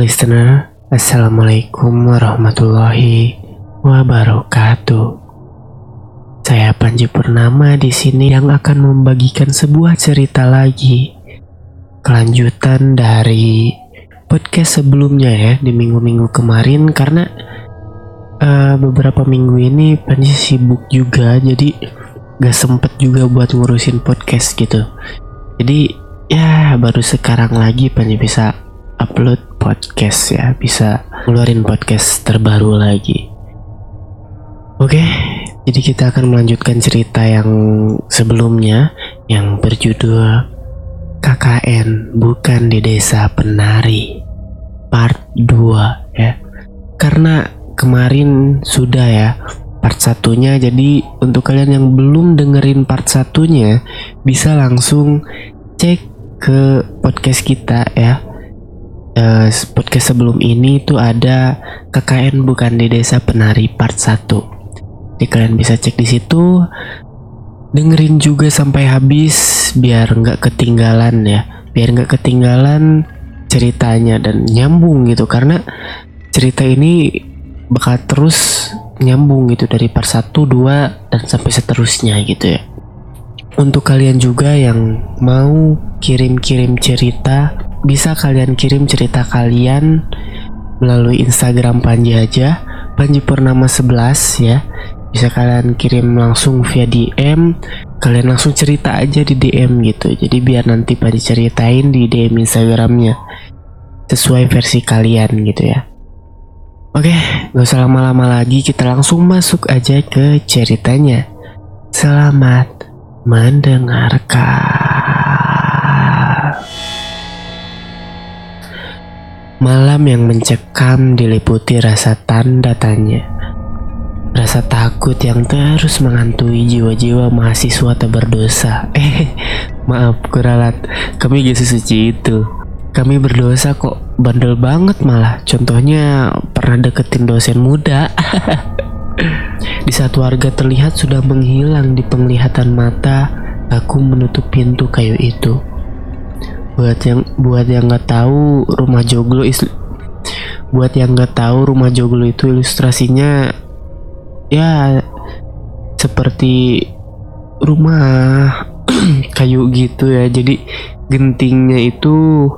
Listener, Assalamualaikum warahmatullahi wabarakatuh. Saya Panji Purnama di sini yang akan membagikan sebuah cerita lagi. Kelanjutan dari podcast sebelumnya ya di minggu-minggu kemarin karena uh, beberapa minggu ini Panji sibuk juga jadi gak sempet juga buat ngurusin podcast gitu. Jadi ya baru sekarang lagi Panji bisa upload podcast ya bisa ngeluarin podcast terbaru lagi oke jadi kita akan melanjutkan cerita yang sebelumnya yang berjudul KKN bukan di desa penari part 2 ya karena kemarin sudah ya part satunya jadi untuk kalian yang belum dengerin part satunya bisa langsung cek ke podcast kita ya. Uh, podcast sebelum ini tuh ada KKN bukan di desa penari part 1. Jadi kalian bisa cek di situ. Dengerin juga sampai habis biar nggak ketinggalan ya. Biar nggak ketinggalan ceritanya dan nyambung gitu karena cerita ini bakal terus nyambung gitu dari part 1, 2 dan sampai seterusnya gitu ya. Untuk kalian juga yang mau kirim-kirim cerita, bisa kalian kirim cerita kalian melalui Instagram Panji aja, Panji Purnama 11 ya. Bisa kalian kirim langsung via DM, kalian langsung cerita aja di DM gitu. Jadi biar nanti Panji ceritain di DM Instagramnya sesuai versi kalian gitu ya. Oke, gak usah lama-lama lagi, kita langsung masuk aja ke ceritanya. Selamat mendengarkan. Malam yang mencekam diliputi rasa tanda tanya. Rasa takut yang terus menghantui jiwa-jiwa mahasiswa tak berdosa. Eh, maaf kuralat, kami gak sesuci itu. Kami berdosa kok, bandel banget malah. Contohnya pernah deketin dosen muda. Di saat warga terlihat sudah menghilang di penglihatan mata, aku menutup pintu kayu itu. Buat yang buat yang nggak tahu rumah joglo is buat yang nggak tahu rumah joglo itu ilustrasinya ya seperti rumah kayu gitu ya. Jadi gentingnya itu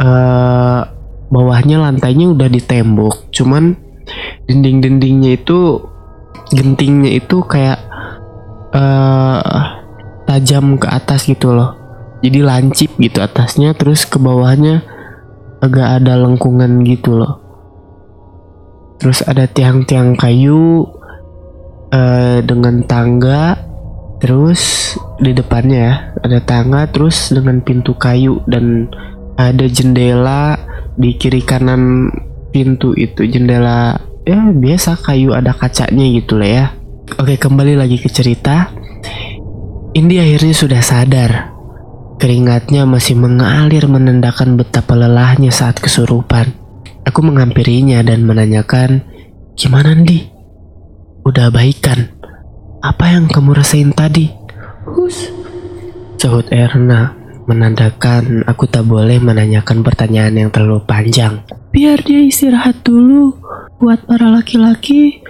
uh, bawahnya lantainya udah ditembok, cuman dinding-dindingnya itu gentingnya itu kayak uh, tajam ke atas gitu loh jadi lancip gitu atasnya terus ke bawahnya agak ada lengkungan gitu loh terus ada tiang-tiang kayu uh, dengan tangga terus di depannya ya ada tangga terus dengan pintu kayu dan ada jendela di kiri kanan pintu itu jendela ya biasa kayu ada kacanya gitu lah ya. Oke kembali lagi ke cerita. Indi akhirnya sudah sadar. Keringatnya masih mengalir menandakan betapa lelahnya saat kesurupan. Aku menghampirinya dan menanyakan, Gimana Indi? Udah baikan? Apa yang kamu rasain tadi? Hus, sahut Erna menandakan aku tak boleh menanyakan pertanyaan yang terlalu panjang. Biar dia istirahat dulu. Buat para laki-laki,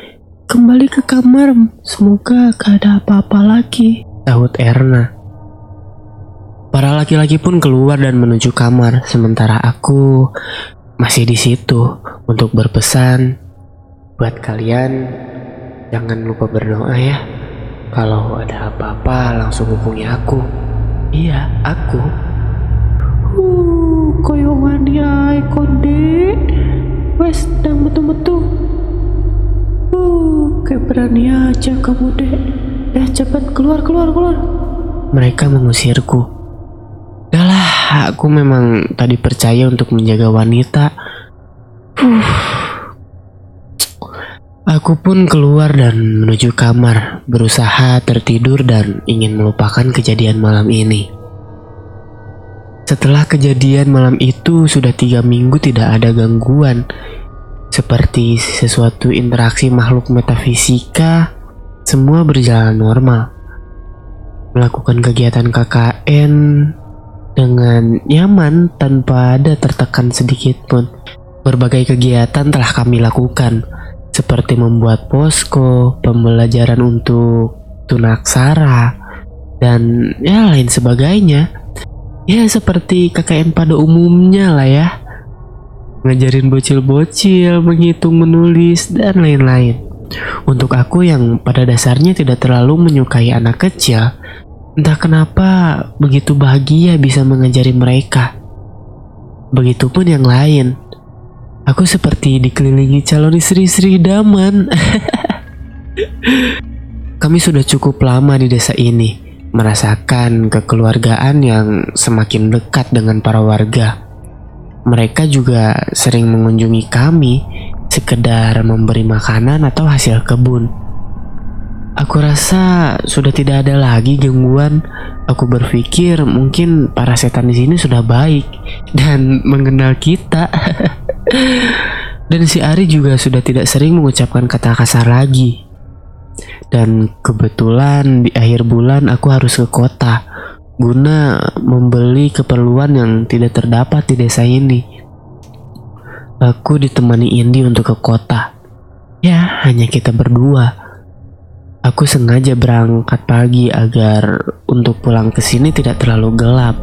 kembali ke kamar. Semoga gak ada apa-apa lagi. Sahut Erna. Para laki-laki pun keluar dan menuju kamar, sementara aku masih di situ untuk berpesan buat kalian jangan lupa berdoa ya. Kalau ada apa-apa langsung hubungi aku. Iya, aku. Uh, koyongan ya konde. Wes, dan betul-betul. Uh, kayak berani aja kamu dek. Ya cepat keluar, keluar, keluar. Mereka mengusirku. Aku memang tadi percaya untuk menjaga wanita. Aku pun keluar dan menuju kamar, berusaha tertidur dan ingin melupakan kejadian malam ini. Setelah kejadian malam itu, sudah tiga minggu tidak ada gangguan, seperti sesuatu interaksi makhluk metafisika. Semua berjalan normal. Melakukan kegiatan KKN dengan nyaman tanpa ada tertekan sedikit pun. Berbagai kegiatan telah kami lakukan, seperti membuat posko, pembelajaran untuk tunaksara, dan ya lain sebagainya. Ya seperti KKN pada umumnya lah ya. Ngajarin bocil-bocil, menghitung, menulis, dan lain-lain. Untuk aku yang pada dasarnya tidak terlalu menyukai anak kecil, entah kenapa begitu bahagia bisa mengajari mereka. Begitupun yang lain. Aku seperti dikelilingi calon istri-istri idaman. Kami sudah cukup lama di desa ini, merasakan kekeluargaan yang semakin dekat dengan para warga. Mereka juga sering mengunjungi kami, sekedar memberi makanan atau hasil kebun. Aku rasa sudah tidak ada lagi gangguan. Aku berpikir mungkin para setan di sini sudah baik dan mengenal kita. dan si Ari juga sudah tidak sering mengucapkan kata kasar lagi. Dan kebetulan di akhir bulan aku harus ke kota guna membeli keperluan yang tidak terdapat di desa ini. Aku ditemani Indi untuk ke kota. Ya, hanya kita berdua. Aku sengaja berangkat pagi agar untuk pulang ke sini tidak terlalu gelap.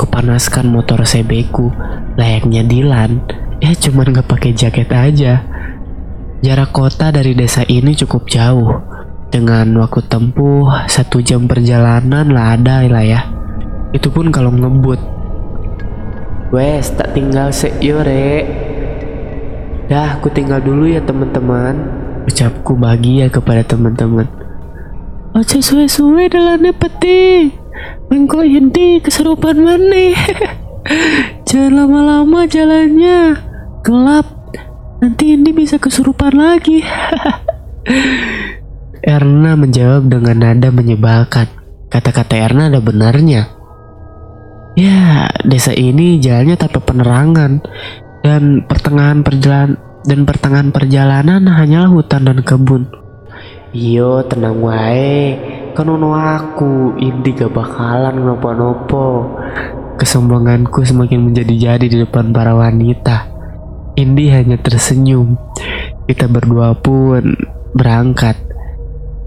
Kupanaskan motor CB ku layaknya Dilan. Ya cuman gak pakai jaket aja. Jarak kota dari desa ini cukup jauh dengan waktu tempuh satu jam perjalanan lah ada lah ya. Itu pun kalau ngebut. Wes, tak tinggal seyore. Dah, aku tinggal dulu ya teman-teman. Ucapku bahagia kepada teman-teman. Oce suwe-suwe dalamnya peti. Mengko inti keserupan mana? Jangan lama-lama jalannya. Gelap. Nanti ini bisa kesurupan lagi. Erna menjawab dengan nada menyebalkan. Kata-kata Erna ada benarnya. Ya, desa ini jalannya tanpa penerangan dan pertengahan perjalanan dan pertengahan perjalanan hanyalah hutan dan kebun. Iyo, tenang wae. Kan ono aku, Indi gak bakalan nopo-nopo. Kesombonganku semakin menjadi-jadi di depan para wanita. Indi hanya tersenyum. Kita berdua pun berangkat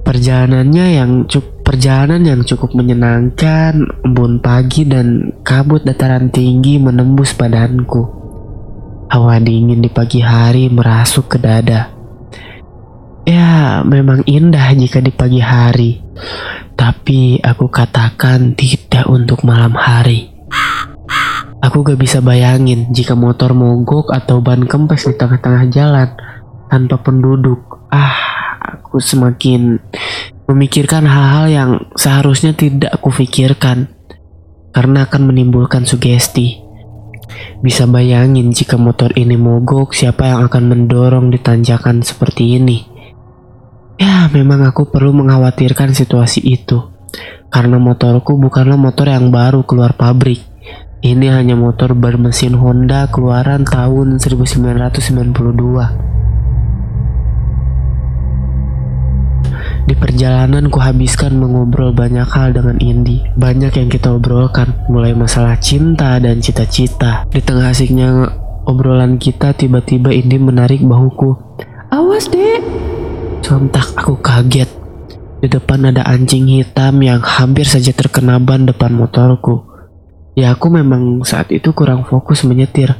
Perjalanannya yang cukup perjalanan yang cukup menyenangkan, embun pagi dan kabut dataran tinggi menembus badanku. Hawa dingin di pagi hari merasuk ke dada. Ya, memang indah jika di pagi hari. Tapi aku katakan tidak untuk malam hari. Aku gak bisa bayangin jika motor mogok atau ban kempes di tengah-tengah jalan tanpa penduduk. Ah, aku semakin memikirkan hal-hal yang seharusnya tidak aku pikirkan karena akan menimbulkan sugesti. Bisa bayangin jika motor ini mogok, siapa yang akan mendorong di tanjakan seperti ini? Ya, memang aku perlu mengkhawatirkan situasi itu. Karena motorku bukanlah motor yang baru keluar pabrik. Ini hanya motor bermesin Honda keluaran tahun 1992. Di perjalanan ku habiskan mengobrol banyak hal dengan Indi. Banyak yang kita obrolkan, mulai masalah cinta dan cita-cita. Di tengah asiknya obrolan kita, tiba-tiba Indi menarik bahuku. Awas dek. Sontak aku kaget. Di depan ada anjing hitam yang hampir saja terkena ban depan motorku. Ya aku memang saat itu kurang fokus menyetir.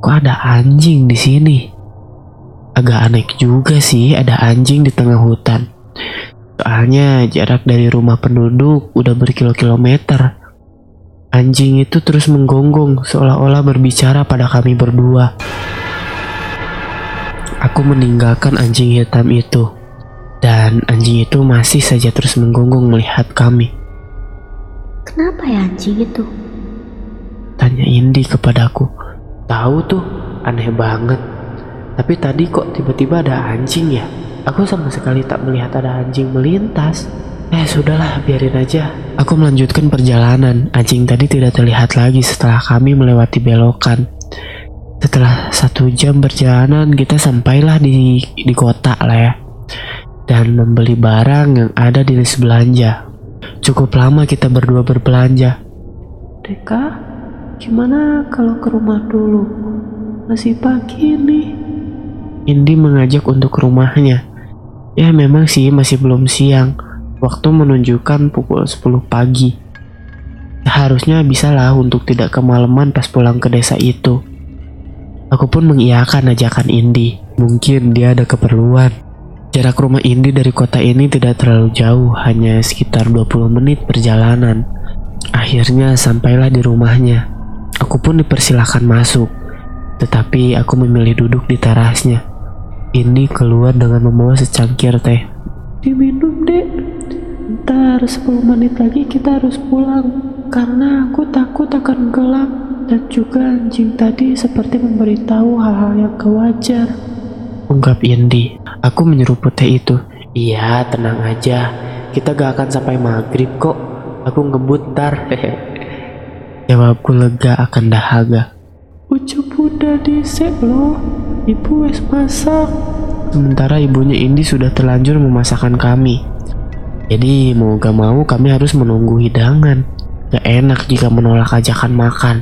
Kok ada anjing di sini? Agak aneh juga sih ada anjing di tengah hutan. Soalnya jarak dari rumah penduduk udah berkilo-kilometer. Anjing itu terus menggonggong seolah-olah berbicara pada kami berdua. Aku meninggalkan anjing hitam itu. Dan anjing itu masih saja terus menggonggong melihat kami. Kenapa ya anjing itu? Tanya Indi kepadaku. Tahu tuh, aneh banget. Tapi tadi kok tiba-tiba ada anjing ya? Aku sama sekali tak melihat ada anjing melintas. Eh sudahlah, biarin aja. Aku melanjutkan perjalanan. Anjing tadi tidak terlihat lagi setelah kami melewati belokan. Setelah satu jam perjalanan, kita sampailah di di kota lah ya, dan membeli barang yang ada di list belanja. Cukup lama kita berdua berbelanja. Deka, gimana kalau ke rumah dulu? Masih pagi nih. Indi mengajak untuk ke rumahnya. Ya memang sih masih belum siang. Waktu menunjukkan pukul 10 pagi. Seharusnya bisalah untuk tidak kemalaman pas pulang ke desa itu. Aku pun mengiyakan ajakan Indi. Mungkin dia ada keperluan. Jarak rumah Indi dari kota ini tidak terlalu jauh, hanya sekitar 20 menit perjalanan. Akhirnya sampailah di rumahnya. Aku pun dipersilahkan masuk, tetapi aku memilih duduk di terasnya. Indi keluar dengan membawa secangkir teh. Diminum, Dek. Ntar 10 menit lagi kita harus pulang. Karena aku takut akan gelap. Dan juga anjing tadi seperti memberitahu hal-hal yang kewajar. Ungkap Indi. Aku menyeruput teh itu. Iya, tenang aja. Kita gak akan sampai maghrib kok. Aku ngebut ntar. Jawabku lega akan dahaga. Ucu bunda disek loh. Ibu wes masak. Sementara ibunya Indi sudah terlanjur memasakkan kami. Jadi mau gak mau kami harus menunggu hidangan. Gak enak jika menolak ajakan makan.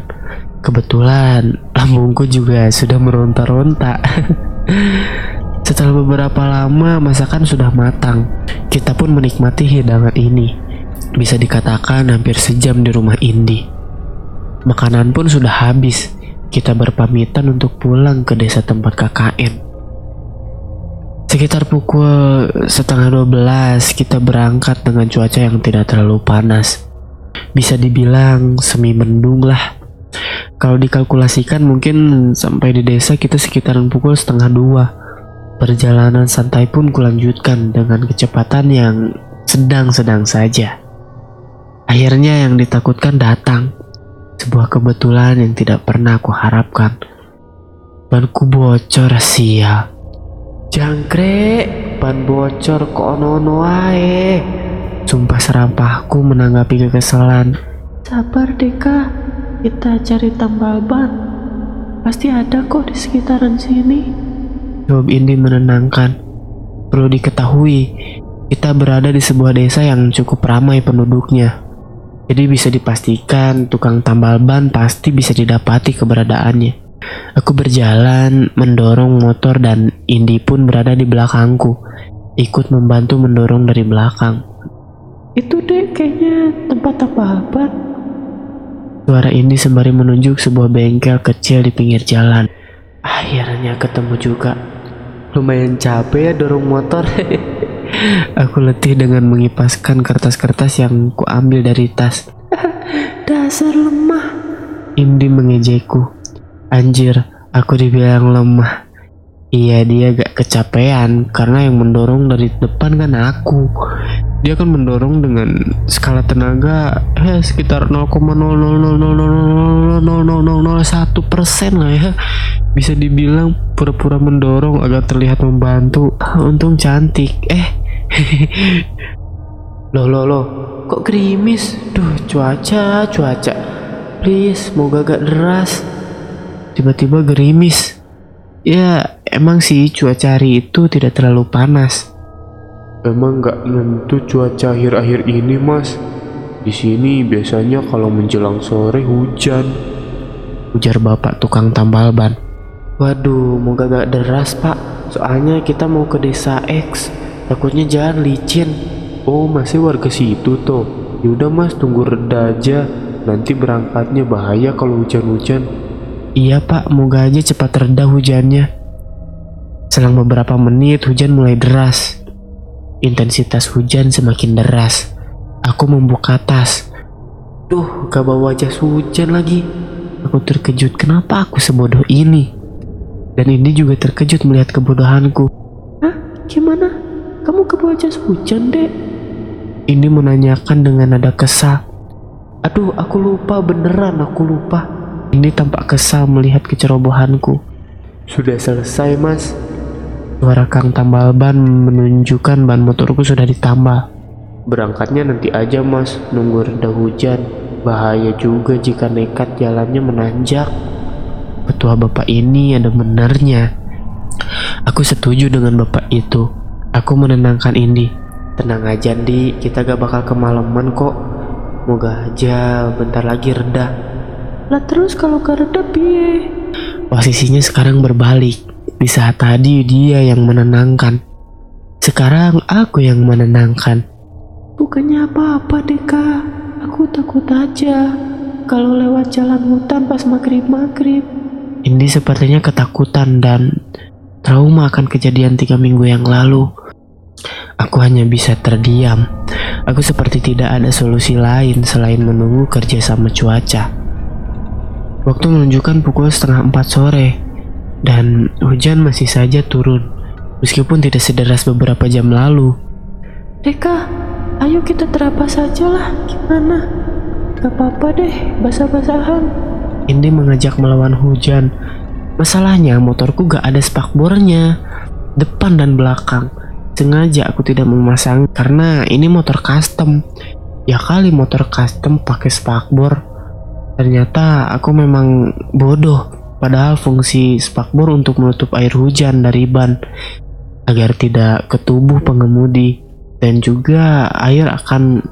Kebetulan lambungku juga sudah meronta-ronta. Setelah beberapa lama masakan sudah matang, kita pun menikmati hidangan ini. Bisa dikatakan hampir sejam di rumah Indi. Makanan pun sudah habis. Kita berpamitan untuk pulang ke desa tempat KKN. Sekitar pukul setengah 12 kita berangkat dengan cuaca yang tidak terlalu panas. Bisa dibilang semi mendung lah. Kalau dikalkulasikan mungkin sampai di desa kita sekitaran pukul setengah dua. Perjalanan santai pun kulanjutkan dengan kecepatan yang sedang-sedang saja. Akhirnya yang ditakutkan datang. Sebuah kebetulan yang tidak pernah aku harapkan. Banku bocor sial. Jangkrik, ban bocor kok ono wae. Sumpah serampahku menanggapi kekesalan. Sabar Deka, kita cari tambal ban. Pasti ada kok di sekitaran sini. Jawab Indi menenangkan. Perlu diketahui, kita berada di sebuah desa yang cukup ramai penduduknya. Jadi bisa dipastikan tukang tambal ban pasti bisa didapati keberadaannya. Aku berjalan mendorong motor dan Indi pun berada di belakangku, ikut membantu mendorong dari belakang. Itu deh kayaknya tempat ban. Suara Indi sembari menunjuk sebuah bengkel kecil di pinggir jalan. Akhirnya ketemu juga. Lumayan capek ya dorong motor. Aku letih dengan mengipaskan kertas-kertas yang kuambil dari tas. Dasar lemah. Indi mengejekku. Anjir, aku dibilang lemah. Iya dia gak kecapean karena yang mendorong dari depan kan aku. Dia kan mendorong dengan skala tenaga eh, sekitar 0,000000001 persen lah ya. Bisa dibilang pura-pura mendorong agar terlihat membantu. Untung cantik. Eh, loh loh loh, kok gerimis? Duh cuaca cuaca. Please, semoga gak deras. Tiba-tiba gerimis. Ya, emang sih cuaca hari itu tidak terlalu panas. Emang nggak nentu cuaca akhir-akhir ini, Mas. Di sini biasanya kalau menjelang sore hujan. Ujar bapak tukang tambal ban. Waduh, moga gak deras pak. Soalnya kita mau ke desa X. Takutnya jalan licin. Oh, masih warga situ tuh. Yaudah, Mas, tunggu reda aja. Nanti berangkatnya bahaya kalau hujan-hujan. Iya pak, moga aja cepat reda hujannya. Selang beberapa menit hujan mulai deras. Intensitas hujan semakin deras. Aku membuka tas. Duh, gak bawa jas hujan lagi. Aku terkejut kenapa aku sebodoh ini. Dan ini juga terkejut melihat kebodohanku. Hah? Gimana? Kamu kebawa jas hujan, Dek? Ini menanyakan dengan nada kesal. Aduh, aku lupa beneran, aku lupa. Ini tampak kesal melihat kecerobohanku. Sudah selesai, Mas. Suara Kang tambal ban menunjukkan ban motorku sudah ditambal. Berangkatnya nanti aja, Mas. Nunggu reda hujan. Bahaya juga jika nekat jalannya menanjak. Petua bapak ini ada benarnya. Aku setuju dengan bapak itu. Aku menenangkan Indi. Tenang aja, Di. Kita gak bakal kemalaman kok. Moga aja bentar lagi reda. Lah terus kalau gak reda piye? Posisinya sekarang berbalik. Di saat tadi dia yang menenangkan. Sekarang aku yang menenangkan. Bukannya apa-apa Deka. Aku takut aja. Kalau lewat jalan hutan pas maghrib-maghrib. Indi sepertinya ketakutan dan trauma akan kejadian tiga minggu yang lalu. Aku hanya bisa terdiam. Aku seperti tidak ada solusi lain selain menunggu kerja sama cuaca. Waktu menunjukkan pukul setengah empat sore, dan hujan masih saja turun, meskipun tidak sederas beberapa jam lalu. Deka, ayo kita terabas saja lah. Gimana? Gak apa-apa deh, basah-basahan. Indi mengajak melawan hujan. Masalahnya motorku gak ada spakbornya, depan dan belakang. Sengaja aku tidak memasang karena ini motor custom. Ya kali motor custom pakai spakbor. Ternyata aku memang bodoh. Padahal fungsi spakbor untuk menutup air hujan dari ban agar tidak ke tubuh pengemudi dan juga air akan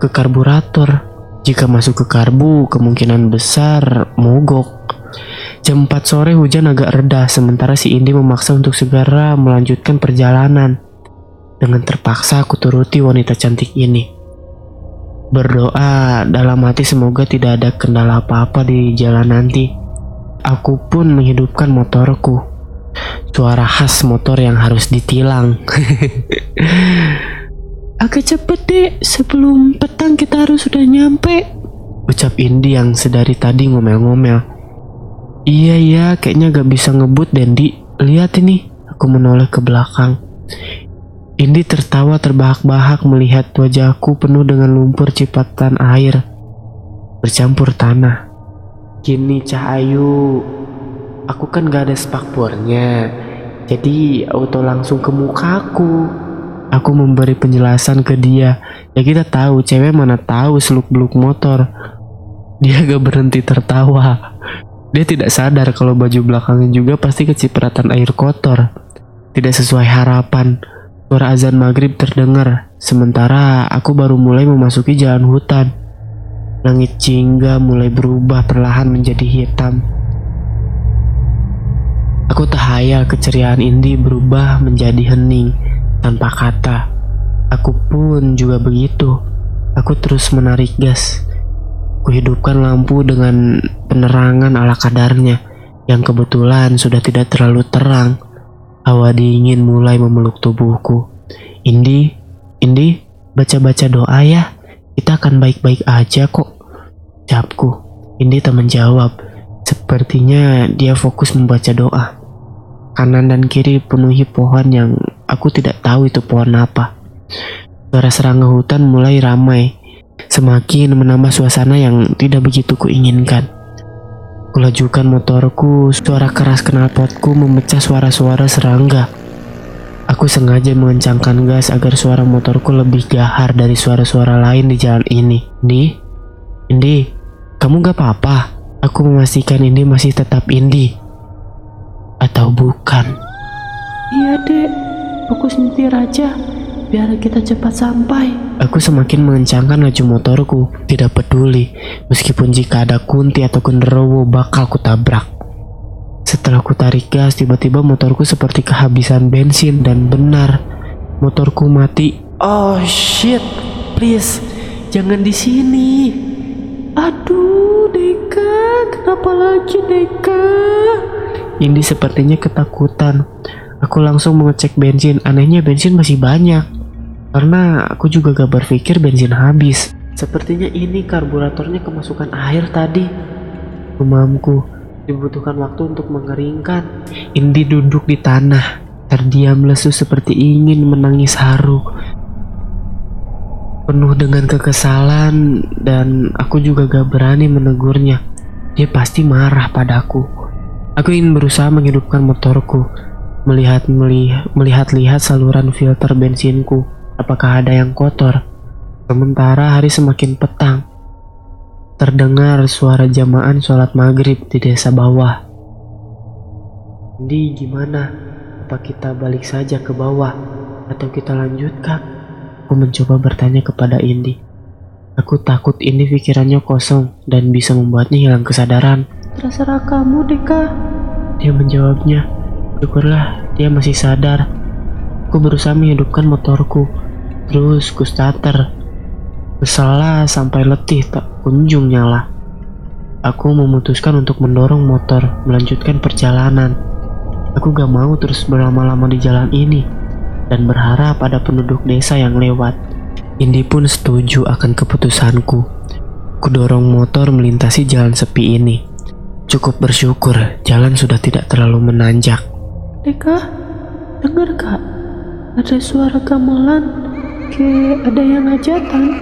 ke karburator. Jika masuk ke karbu, kemungkinan besar mogok. Jam 4 sore hujan agak reda, sementara si Indi memaksa untuk segera melanjutkan perjalanan. Dengan terpaksa aku turuti wanita cantik ini. Berdoa dalam hati semoga tidak ada kendala apa-apa di jalan nanti. Aku pun menghidupkan motorku. Suara khas motor yang harus ditilang. Agak cepet deh, sebelum petang kita harus sudah nyampe. Ucap Indi yang sedari tadi ngomel-ngomel. Iya iya, kayaknya gak bisa ngebut Dendi. Lihat ini, aku menoleh ke belakang. Indi tertawa terbahak-bahak melihat wajahku penuh dengan lumpur cipatan air bercampur tanah. Gini Cahayu, aku kan gak ada spakbornya, jadi auto langsung ke mukaku. Aku memberi penjelasan ke dia. Ya kita tahu, cewek mana tahu seluk-beluk motor. Dia gak berhenti tertawa. Dia tidak sadar kalau baju belakangnya juga pasti kecipratan air kotor. Tidak sesuai harapan. Suara azan maghrib terdengar, sementara aku baru mulai memasuki jalan hutan. Langit jingga mulai berubah perlahan menjadi hitam. Aku tahayal keceriaan Indi berubah menjadi hening tanpa kata. Aku pun juga begitu. Aku terus menarik gas. Kuhidupkan lampu dengan penerangan ala kadarnya yang kebetulan sudah tidak terlalu terang. Hawa dingin mulai memeluk tubuhku. Indi, Indi, baca-baca doa ya. Kita akan baik-baik aja kok. Capku. Indi tak menjawab. Sepertinya dia fokus membaca doa. Kanan dan kiri penuhi pohon yang aku tidak tahu itu pohon apa. Suara serangga hutan mulai ramai, semakin menambah suasana yang tidak begitu kuinginkan. Kulajukan motorku, suara keras knalpotku memecah suara-suara serangga. Aku sengaja mengencangkan gas agar suara motorku lebih gahar dari suara-suara lain di jalan ini. Indi, Indi, kamu gak apa-apa? Aku memastikan Indi masih tetap Indi. Atau bukan? Iya dek, fokus nyetir aja. Biar kita cepat sampai. Aku semakin mengencangkan laju motorku, tidak peduli, meskipun jika ada kunti atau genderuwo bakal kutabrak. Setelah ku tarik gas, tiba-tiba motorku seperti kehabisan bensin dan benar, motorku mati. Oh shit, please, jangan di sini. Aduh, Deka, kenapa lagi Deka? Indi sepertinya ketakutan. Aku langsung mengecek bensin, anehnya bensin masih banyak. Karena aku juga gak berpikir bensin habis. Sepertinya ini karburatornya kemasukan air tadi. Umamku, dibutuhkan waktu untuk mengeringkan. Indi duduk di tanah, terdiam lesu seperti ingin menangis haru. Penuh dengan kekesalan dan aku juga gak berani menegurnya. Dia pasti marah padaku. Aku ingin berusaha menghidupkan motorku, melihat melihat lihat saluran filter bensinku apakah ada yang kotor. Sementara hari semakin petang, terdengar suara jamaah sholat maghrib di desa bawah. Indi gimana? Apa kita balik saja ke bawah atau kita lanjutkan? Aku mencoba bertanya kepada Indi. Aku takut ini pikirannya kosong dan bisa membuatnya hilang kesadaran. Terserah kamu, Deka. Dia menjawabnya, syukurlah dia masih sadar. Aku berusaha menghidupkan motorku, terus ku starter. Sampai letih tak kunjung nyala. Aku memutuskan untuk mendorong motor melanjutkan perjalanan. Aku gak mau terus berlama-lama di jalan ini dan berharap ada penduduk desa yang lewat. Indi pun setuju akan keputusanku. Kudorong motor melintasi jalan sepi ini. Cukup bersyukur jalan sudah tidak terlalu menanjak. Deka, dengar kak? Ada suara gamelan, kayak ada yang hajatan.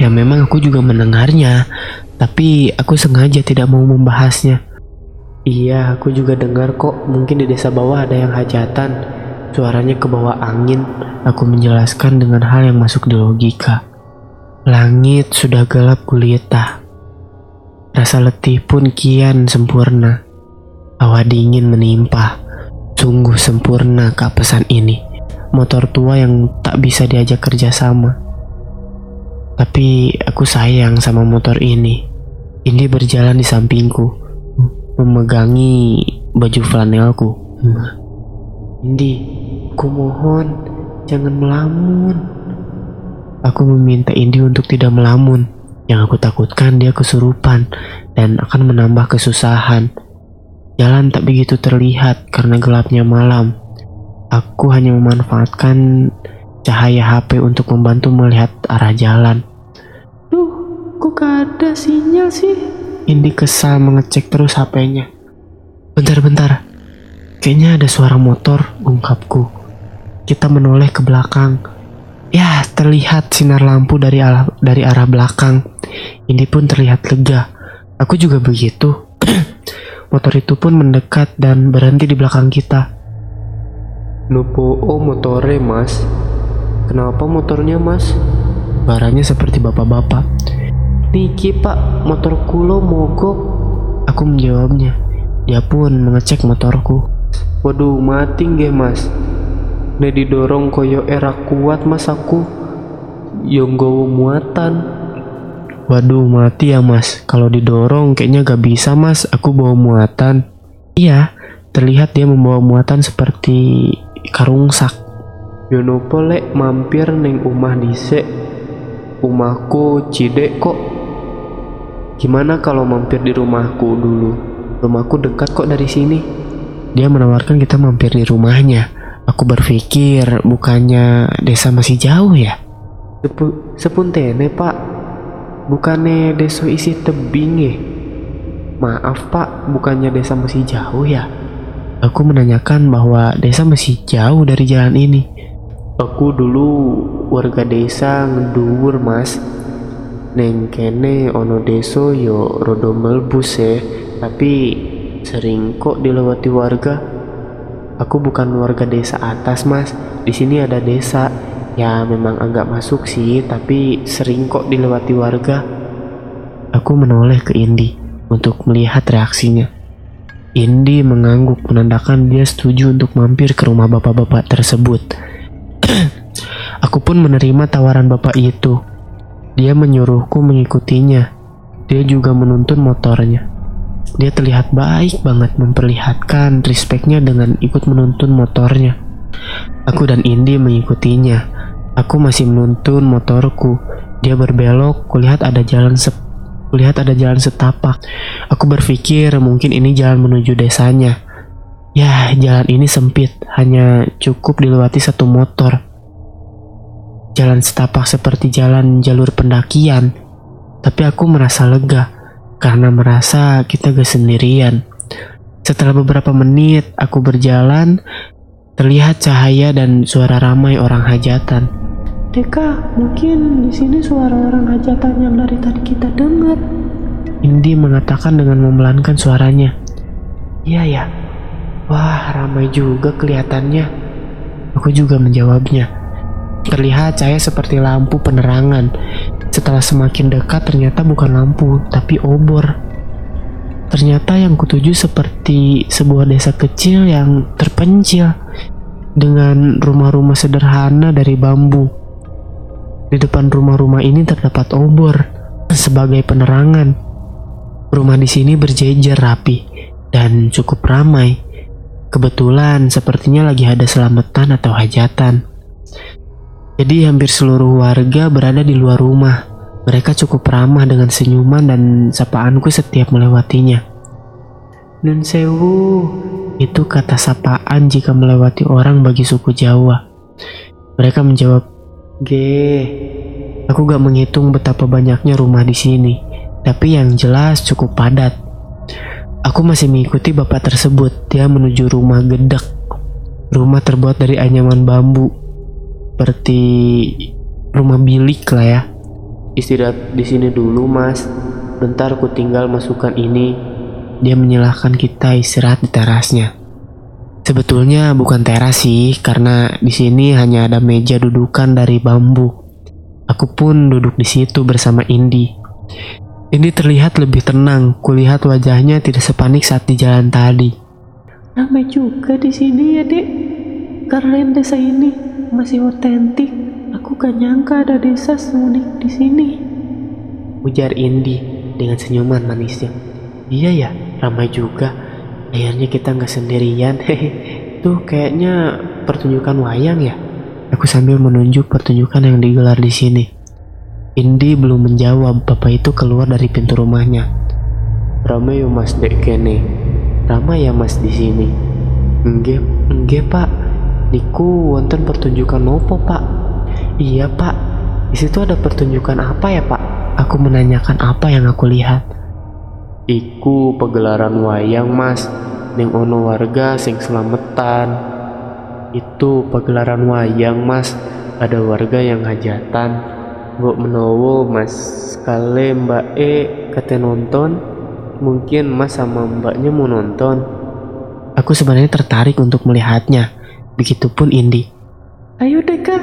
Ya memang aku juga mendengarnya, tapi aku sengaja tidak mau membahasnya. Iya, aku juga dengar kok. Mungkin di desa bawah ada yang hajatan. Suaranya ke bawah angin. Aku menjelaskan dengan hal yang masuk di logika. Langit sudah gelap gulita. Rasa letih pun kian sempurna. Hawa dingin menimpa. Sungguh sempurna kepesan ini. Motor tua yang tak bisa diajak kerjasama. Tapi aku sayang sama motor ini. Ini berjalan di sampingku, memegangi baju flanelku. Indi, aku mohon, jangan melamun. Aku meminta Indi untuk tidak melamun. Yang aku takutkan dia kesurupan dan akan menambah kesusahan. Jalan tak begitu terlihat karena gelapnya malam. Aku hanya memanfaatkan cahaya HP untuk membantu melihat arah jalan. Duh, kok gak ada sinyal sih? Indi kesal mengecek terus HP-nya. Bentar-bentar, kayaknya ada suara motor, ungkapku. Kita menoleh ke belakang. Ya, terlihat sinar lampu dari arah, dari arah belakang. Indi pun terlihat lega. Aku juga begitu. motor itu pun mendekat dan berhenti di belakang kita. Nopo oh motore mas Kenapa motornya mas? Suaranya seperti bapak-bapak. Niki pak, motor kulo mogok. Aku menjawabnya. Dia pun mengecek motorku. Waduh mati nggih mas Ne didorong koyo era kuat mas aku nggawa muatan Waduh mati ya mas. Kalau didorong kayaknya gak bisa mas. Aku bawa muatan. Iya, terlihat dia membawa muatan seperti karung sak. Yo nopo lek mampir neng umah disek Umahku cidek kok Gimana kalau mampir di rumahku dulu? Rumahku dekat kok dari sini Dia menawarkan kita mampir di rumahnya. Aku berpikir bukannya desa masih jauh ya? Sepu, Sepuntene pak Bukannya desa isi tebing ya? Maaf pak, bukannya desa masih jauh ya? Aku menanyakan bahwa desa masih jauh dari jalan ini. Aku dulu warga desa ngeduwur mas Neng kene ono deso yo rodo melbus ya Tapi sering kok dilewati warga Aku bukan warga desa atas mas Di sini ada desa Ya memang agak masuk sih Tapi sering kok dilewati warga Aku menoleh ke Indi untuk melihat reaksinya. Indi mengangguk menandakan dia setuju untuk mampir ke rumah bapak-bapak tersebut. Aku pun menerima tawaran bapak itu. Dia menyuruhku mengikutinya. Dia juga menuntun motornya. Dia terlihat baik banget memperlihatkan respectnya dengan ikut menuntun motornya. Aku dan Indi mengikutinya. Aku masih menuntun motorku. Dia berbelok, kulihat ada jalan sep kulihat ada jalan setapak. Aku berpikir mungkin ini jalan menuju desanya. Ya, jalan ini sempit, hanya cukup dilewati satu motor. Jalan setapak seperti jalan jalur pendakian. Tapi aku merasa lega karena merasa kita gak sendirian. Setelah beberapa menit aku berjalan, terlihat cahaya dan suara ramai orang hajatan. Deka, mungkin di sini suara orang hajatan yang dari tadi kita dengar. Indi mengatakan dengan memelankan suaranya. Iya ya. Wah, ramai juga kelihatannya. Aku juga menjawabnya. Terlihat cahaya seperti lampu penerangan. Setelah semakin dekat ternyata bukan lampu, tapi obor. Ternyata yang kutuju seperti sebuah desa kecil yang terpencil dengan rumah-rumah sederhana dari bambu. Di depan rumah-rumah ini terdapat obor sebagai penerangan. Rumah di sini berjejer rapi dan cukup ramai. Kebetulan sepertinya lagi ada selamatan atau hajatan. Jadi hampir seluruh warga berada di luar rumah. Mereka cukup ramah dengan senyuman dan sapaanku setiap melewatinya. Nun sewu, itu kata sapaan jika melewati orang bagi suku Jawa. Mereka menjawab, Ge, aku gak menghitung betapa banyaknya rumah di sini, tapi yang jelas cukup padat. Aku masih mengikuti bapak tersebut. Dia menuju rumah gedek. Rumah terbuat dari anyaman bambu. Seperti rumah bilik lah ya. Istirahat di sini dulu, Mas. Bentar aku tinggal masukkan ini. Dia menyilahkan kita istirahat di terasnya. Sebetulnya bukan teras sih, karena di sini hanya ada meja dudukan dari bambu. Aku pun duduk di situ bersama Indi. Indi terlihat lebih tenang. Kulihat wajahnya tidak sepanik saat di jalan tadi. Ramai juga di sini ya, Dek. Keren desa ini masih otentik. Aku gak nyangka ada desa seunik di sini. Ujar Indi dengan senyuman manisnya. Iya ya, ramai juga. Akhirnya kita nggak sendirian. Tuh kayaknya pertunjukan wayang ya. Aku sambil menunjuk pertunjukan yang digelar di sini. Indi belum menjawab. Bapak itu keluar dari pintu rumahnya. Ramai yo Mas Dek kene. Ramai ya Mas di sini. Enggak, enggak pak. Niku wonten pertunjukan nopo pak? Iya pak. Di situ ada pertunjukan apa ya pak? Aku menanyakan apa yang aku lihat. Iku pegelaran wayang Mas. Ning ono warga sing selametan. Itu pagelaran wayang Mas. Ada warga yang hajatan. Mbok menowo Mas kale Mbak E kate nonton. Mungkin Mas sama Mbaknya mau nonton. Aku sebenarnya tertarik untuk melihatnya. Begitupun Indi. Ayo deh kak,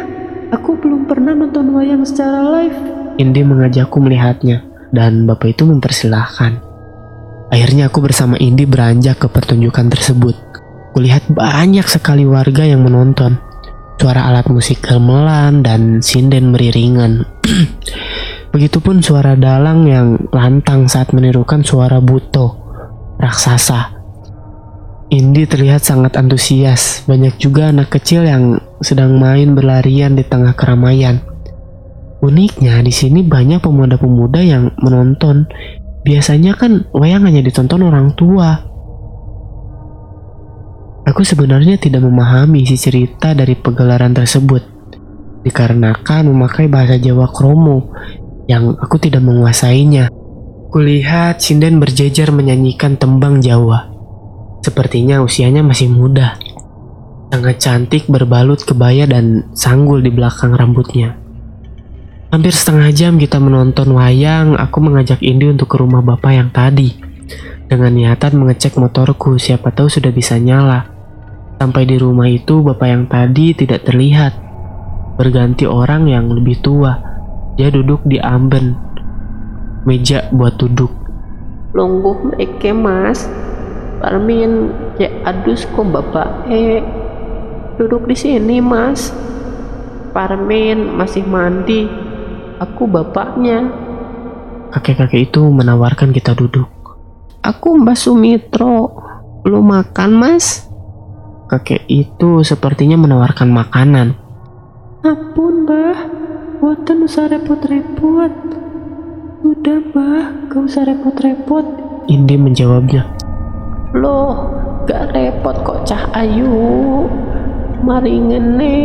aku belum pernah nonton wayang secara live. Indi mengajakku melihatnya, dan bapak itu mempersilahkan. Akhirnya aku bersama Indi beranjak ke pertunjukan tersebut. Kulihat banyak sekali warga yang menonton. Suara alat musik gamelan dan sinden beriringan. Begitupun suara dalang yang lantang saat menirukan suara buto, raksasa. Indi terlihat sangat antusias. Banyak juga anak kecil yang sedang main berlarian di tengah keramaian. Uniknya di sini banyak pemuda-pemuda yang menonton. Biasanya kan wayang hanya ditonton orang tua. Aku sebenarnya tidak memahami isi cerita dari pegelaran tersebut. Dikarenakan memakai bahasa Jawa kromo yang aku tidak menguasainya. Kulihat sinden berjejer menyanyikan tembang Jawa. Sepertinya usianya masih muda. Sangat cantik berbalut kebaya dan sanggul di belakang rambutnya. Hampir setengah jam kita menonton wayang, aku mengajak Indi untuk ke rumah bapak yang tadi. Dengan niatan mengecek motorku, siapa tahu sudah bisa nyala. Sampai di rumah itu, bapak yang tadi tidak terlihat. Berganti orang yang lebih tua. Dia duduk di amben. Meja buat duduk. Lungguh mereka mas Parmin ya adus kok bapak eh duduk di sini mas Parmin masih mandi aku bapaknya Kakek-kakek itu menawarkan kita duduk. aku Mbak Sumitro belum makan mas Kakek itu sepertinya menawarkan makanan. Ampun mbah, buatan usah repot-repot. Udah mbah, gak usah repot-repot. Indi menjawabnya. loh gak repot kok cah ayu mari ngene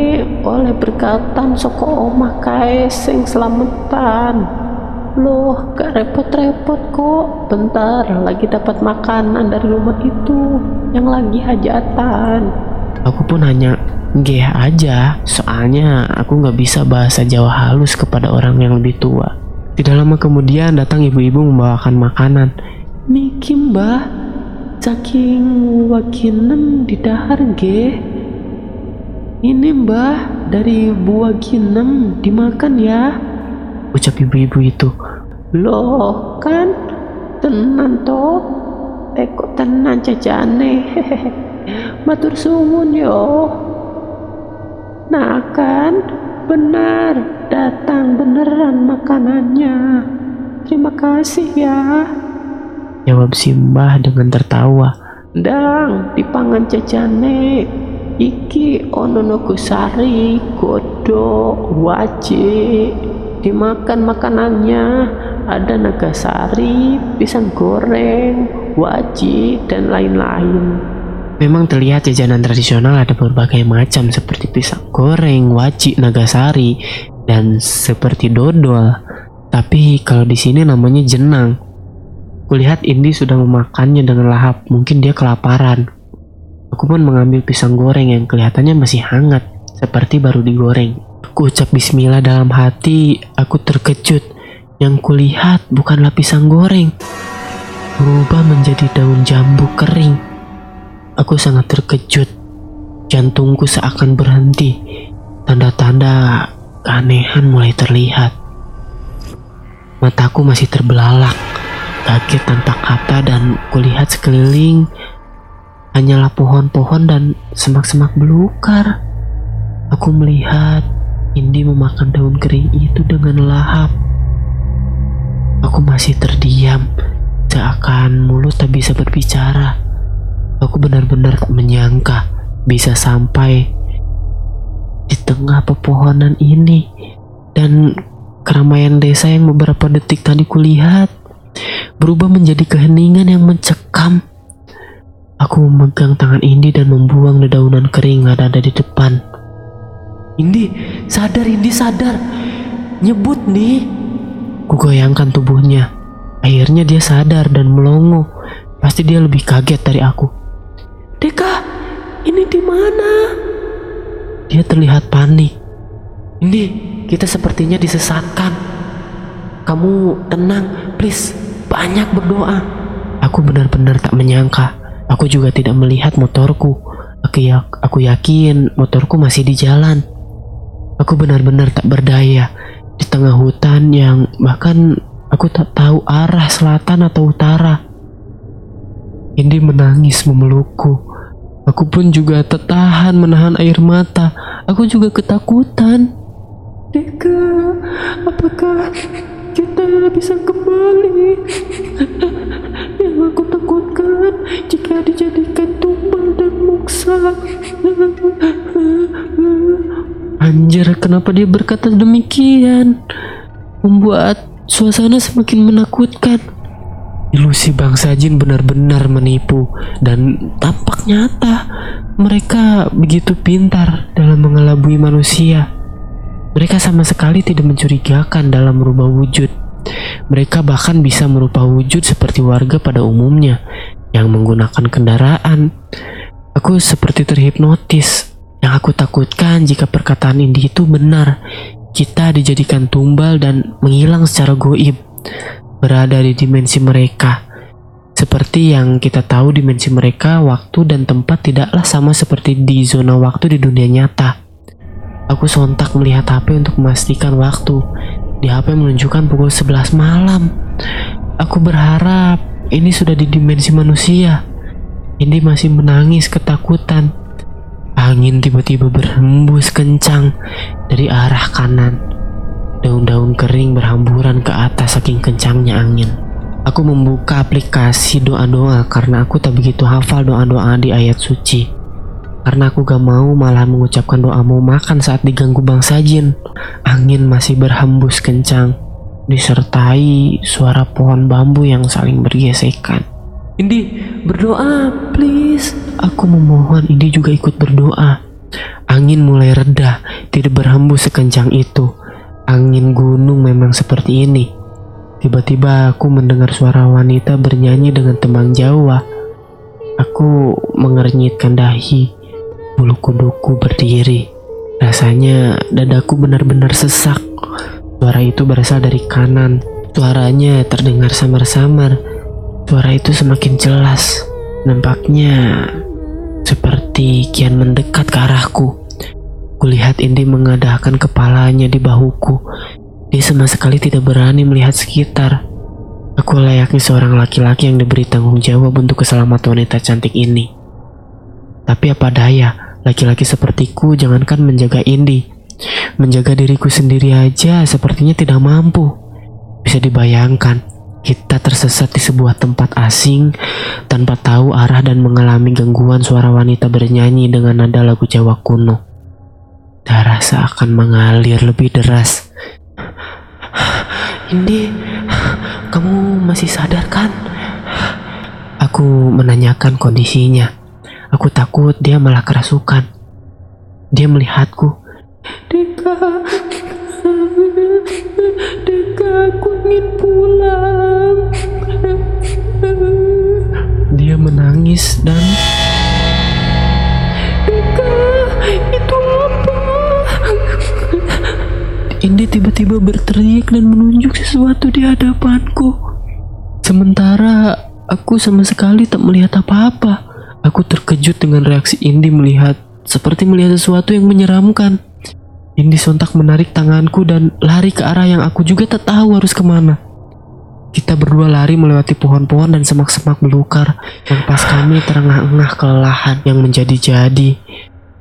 oleh berkatan soko omah kae sing selametan loh gak repot-repot kok bentar lagi dapat makanan dari rumah itu yang lagi hajatan Aku pun hanya geh aja, soalnya aku nggak bisa bahasa Jawa halus kepada orang yang lebih tua. Tidak lama kemudian datang ibu-ibu membawakan makanan. Niki mbah, saking waginem di dahar ge. Ini mbah dari buah ginem dimakan ya. Ucap ibu-ibu itu. loh kan tenan toh teko tenan jajane matur suwun yo nah kan benar datang beneran makanannya. Terima kasih ya. Jawab Simbah dengan tertawa. Dang, dipangan jajane. Iki ono nogosari, godok, wajik. Dimakan makanannya ada nagasari, pisang goreng, wajik, dan lain-lain. Memang terlihat jajanan tradisional ada berbagai macam seperti pisang goreng, wajik, nagasari, dan seperti dodol. Tapi kalau di sini namanya jenang. Kulihat Indi sudah memakannya dengan lahap, mungkin dia kelaparan. Aku pun mengambil pisang goreng yang kelihatannya masih hangat, seperti baru digoreng. Aku ucap bismillah dalam hati, aku terkejut. Yang kulihat bukanlah pisang goreng, berubah menjadi daun jambu kering. Aku sangat terkejut. Jantungku seakan berhenti. Tanda-tanda keanehan mulai terlihat. Mataku masih terbelalak, kaget tanpa kata dan kulihat sekeliling hanyalah pohon-pohon dan semak-semak belukar. Aku melihat Indi memakan daun kering itu dengan lahap. Aku masih terdiam, seakan mulut tak bisa berbicara. Aku benar-benar tak menyangka bisa sampai di tengah pepohonan ini dan keramaian desa yang beberapa detik tadi kulihat berubah menjadi keheningan yang mencekam. Aku memegang tangan Indi dan membuang dedaunan kering yang ada di depan. Indi, sadar Indi sadar. Nyebut nih. Kugoyangkan tubuhnya. Akhirnya dia sadar dan melongo. Pasti dia lebih kaget dari aku. Deka, ini di mana? Dia terlihat panik. Ini kita sepertinya disesatkan. Kamu tenang, please. Banyak berdoa. Aku benar-benar tak menyangka. Aku juga tidak melihat motorku. Aku, ya, aku yakin motorku masih di jalan. Aku benar-benar tak berdaya di tengah hutan yang bahkan aku tak tahu arah selatan atau utara. Indi menangis memelukku. Aku pun juga tertahan menahan air mata. Aku juga ketakutan. Deka, apakah kita bisa kembali? Yang aku jika dijadikan tumbal dan muksa. Anjir, kenapa dia berkata demikian? Membuat suasana semakin menakutkan. Ilusi bangsa jin benar-benar menipu dan tampak nyata. Mereka begitu pintar dalam mengelabui manusia. Mereka sama sekali tidak mencurigakan dalam merubah wujud. Mereka bahkan bisa merubah wujud seperti warga pada umumnya yang menggunakan kendaraan. Aku seperti terhipnotis. Yang aku takutkan jika perkataan Indi itu benar, kita dijadikan tumbal dan menghilang secara goib, berada di dimensi mereka. Seperti yang kita tahu dimensi mereka, waktu dan tempat tidaklah sama seperti di zona waktu di dunia nyata. Aku sontak melihat HP untuk memastikan waktu. Di HP menunjukkan pukul 11 malam. Aku berharap ini sudah di dimensi manusia. Indi masih menangis ketakutan. Angin tiba-tiba berhembus kencang dari arah kanan. Daun-daun kering berhamburan ke atas saking kencangnya angin. Aku membuka aplikasi doa-doa karena aku tak begitu hafal doa-doa di ayat suci. Karena aku gak mau malah mengucapkan doa mau makan saat diganggu bangsa jin. Angin masih berhembus kencang, disertai suara pohon bambu yang saling bergesekan. Indi, berdoa, please. Aku memohon Indi juga ikut berdoa. Angin mulai reda, tidak berhembus sekencang itu. Angin gunung memang seperti ini. Tiba-tiba aku mendengar suara wanita bernyanyi dengan tembang Jawa. Aku mengernyitkan dahi. Bulu kuduku berdiri. Rasanya dadaku benar-benar sesak. Suara itu berasal dari kanan. Suaranya terdengar samar-samar. Suara itu semakin jelas. Nampaknya seperti kian mendekat ke arahku. Kulihat Indi mengadahkan kepalanya di bahuku. Dia sama sekali tidak berani melihat sekitar. Aku layaknya seorang laki-laki yang diberi tanggung jawab untuk keselamatan wanita cantik ini. Tapi apa daya, laki-laki sepertiku jangankan menjaga Indi. Menjaga diriku sendiri aja sepertinya tidak mampu. Bisa dibayangkan, kita tersesat di sebuah tempat asing tanpa tahu arah dan mengalami gangguan suara wanita bernyanyi dengan nada lagu Jawa kuno. Darah seakan mengalir lebih deras. Indi, kamu masih sadar kan? Aku menanyakan kondisinya. Aku takut dia malah kerasukan. Dia melihatku. Deka, aku ingin pulang. Dia menangis dan Deka, itu apa? Indi tiba-tiba berteriak dan menunjuk sesuatu di hadapanku. Sementara aku sama sekali tak melihat apa-apa. Aku terkejut dengan reaksi Indi melihat seperti melihat sesuatu yang menyeramkan. Indi sontak menarik tanganku dan lari ke arah yang aku juga tak tahu harus ke mana. Kita berdua lari melewati pohon-pohon dan semak-semak belukar yang pas kami terengah-engah kelelahan yang menjadi-jadi.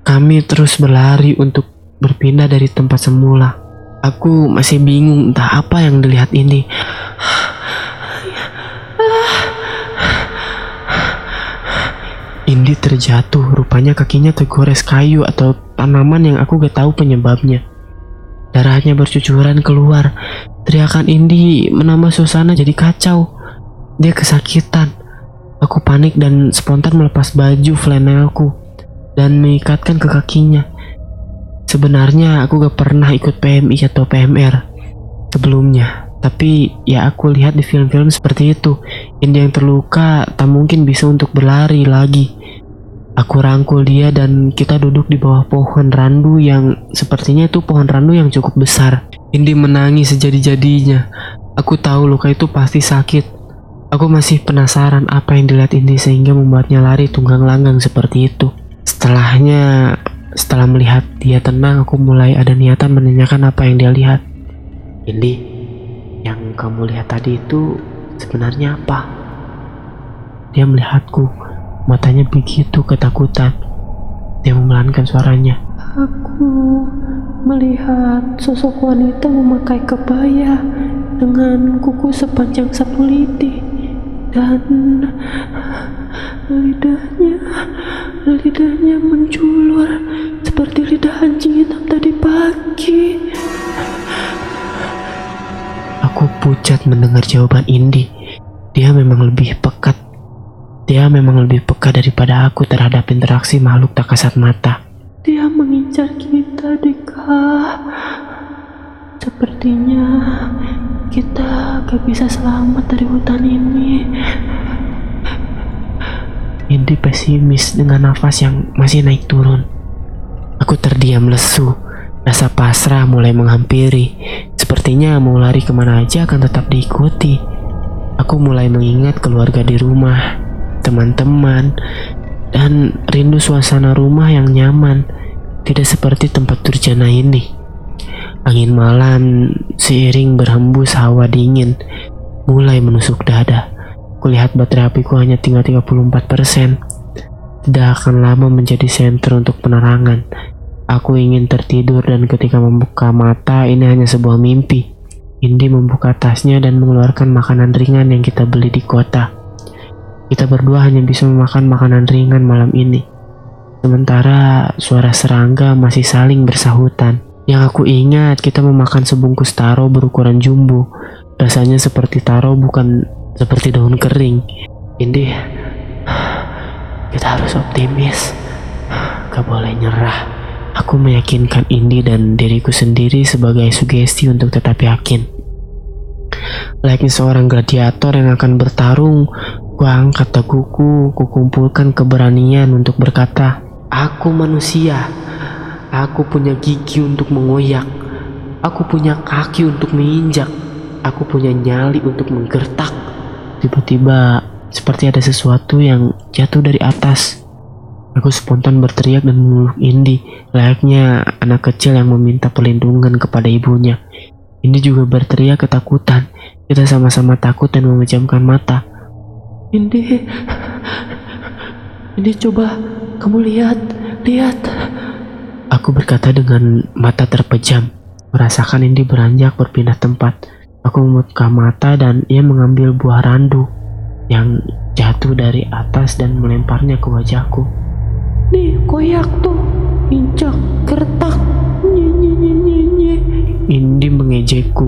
Kami terus berlari untuk berpindah dari tempat semula. Aku masih bingung entah apa yang dilihat ini. Indi terjatuh, rupanya kakinya tergores kayu atau tanaman yang aku gak tahu penyebabnya. Darahnya bercucuran keluar. Teriakan Indi menambah suasana jadi kacau. Dia kesakitan. Aku panik dan spontan melepas baju flanelku dan mengikatkan ke kakinya. Sebenarnya aku gak pernah ikut PMI atau PMR sebelumnya, tapi ya aku lihat di film-film seperti itu. Indi yang terluka tak mungkin bisa untuk berlari lagi. Aku rangkul dia dan kita duduk di bawah pohon randu yang sepertinya itu pohon randu yang cukup besar. Indi menangis sejadi-jadinya. Aku tahu luka itu pasti sakit. Aku masih penasaran apa yang dilihat Indi sehingga membuatnya lari tunggang langgang seperti itu. Setelahnya, setelah melihat dia tenang, aku mulai ada niatan menanyakan apa yang dia lihat. Indi, yang kamu lihat tadi itu sebenarnya apa? Dia melihatku. Matanya begitu ketakutan. Dia memelankan suaranya. Aku melihat sosok wanita memakai kebaya dengan kuku sepanjang sapu lidi dan lidahnya lidahnya menjulur seperti lidah anjing hitam tadi pagi. Aku pucat mendengar jawaban Indi. Dia memang lebih pekat dia memang lebih peka daripada aku terhadap interaksi makhluk tak kasat mata. Dia mengincar kita, Dika. Sepertinya kita gak bisa selamat dari hutan ini. Indi pesimis dengan nafas yang masih naik turun. Aku terdiam lesu. Rasa pasrah mulai menghampiri. Sepertinya mau lari ke mana aja akan tetap diikuti. Aku mulai mengingat keluarga di rumah teman-teman, dan rindu suasana rumah yang nyaman, tidak seperti tempat durjana ini. Angin malam seiring berhembus hawa dingin mulai menusuk dada. Kulihat baterai apiku hanya tinggal 34%. Tidak akan lama menjadi senter untuk penerangan. Aku ingin tertidur dan ketika membuka mata ini hanya sebuah mimpi. Indi membuka tasnya dan mengeluarkan makanan ringan yang kita beli di kota. Kita berdua hanya bisa memakan makanan ringan malam ini. Sementara suara serangga masih saling bersahutan. Yang aku ingat kita memakan sebungkus taro berukuran jumbo. Rasanya seperti taro bukan seperti daun kering. Indi, kita harus optimis. Gak boleh nyerah. Aku meyakinkan Indi dan diriku sendiri sebagai sugesti untuk tetap yakin. Layaknya seorang gladiator yang akan bertarung, Gua angkat daguku, kukumpulkan keberanian untuk berkata, Aku manusia, aku punya gigi untuk mengoyak, aku punya kaki untuk menginjak, aku punya nyali untuk menggertak. Tiba-tiba, seperti ada sesuatu yang jatuh dari atas. Aku spontan berteriak dan memeluk Indi, layaknya anak kecil yang meminta perlindungan kepada ibunya. Indi juga berteriak ketakutan. Kita sama-sama takut dan memejamkan mata. Indi, Indi coba kamu lihat, lihat. Aku berkata dengan mata terpejam. Merasakan Indi beranjak berpindah tempat. Aku membuka mata dan ia mengambil buah randu yang jatuh dari atas dan melemparnya ke wajahku. Nih, koyak tuh. Injak, gertak. Nye. Indi mengejekku.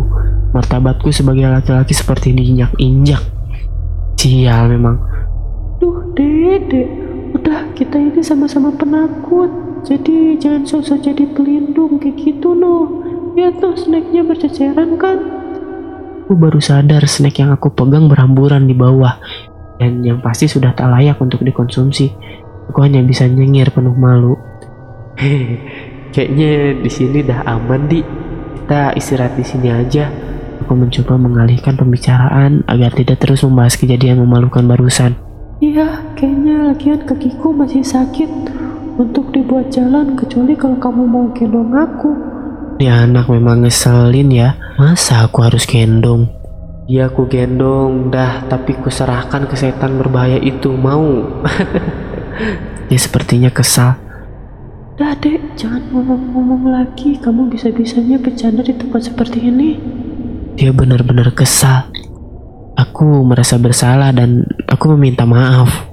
Martabatku sebagai laki-laki seperti diinjak-injak. Sial memang. Duh, dede. Udah, kita ini sama-sama penakut. Jadi jangan sosok jadi pelindung kayak gitu no. Lihat tuh snacknya berceceran kan. Aku baru sadar snack yang aku pegang berhamburan di bawah dan yang pasti sudah tak layak untuk dikonsumsi. Aku hanya bisa nyengir penuh malu. Kayaknya di sini dah aman di. Kita istirahat di sini aja. Aku mencoba mengalihkan pembicaraan agar tidak terus membahas kejadian memalukan barusan. Iya, kayaknya lagian kakiku masih sakit untuk dibuat jalan kecuali kalau kamu mau gendong aku. Ini anak memang ngeselin ya. Masa aku harus gendong? Ya aku gendong dah tapi kuserahkan ke setan berbahaya itu mau. Dia sepertinya kesal. Dah dek, jangan ngomong-ngomong lagi. Kamu bisa-bisanya bercanda di tempat seperti ini. Dia benar-benar kesal. Aku merasa bersalah dan aku meminta maaf.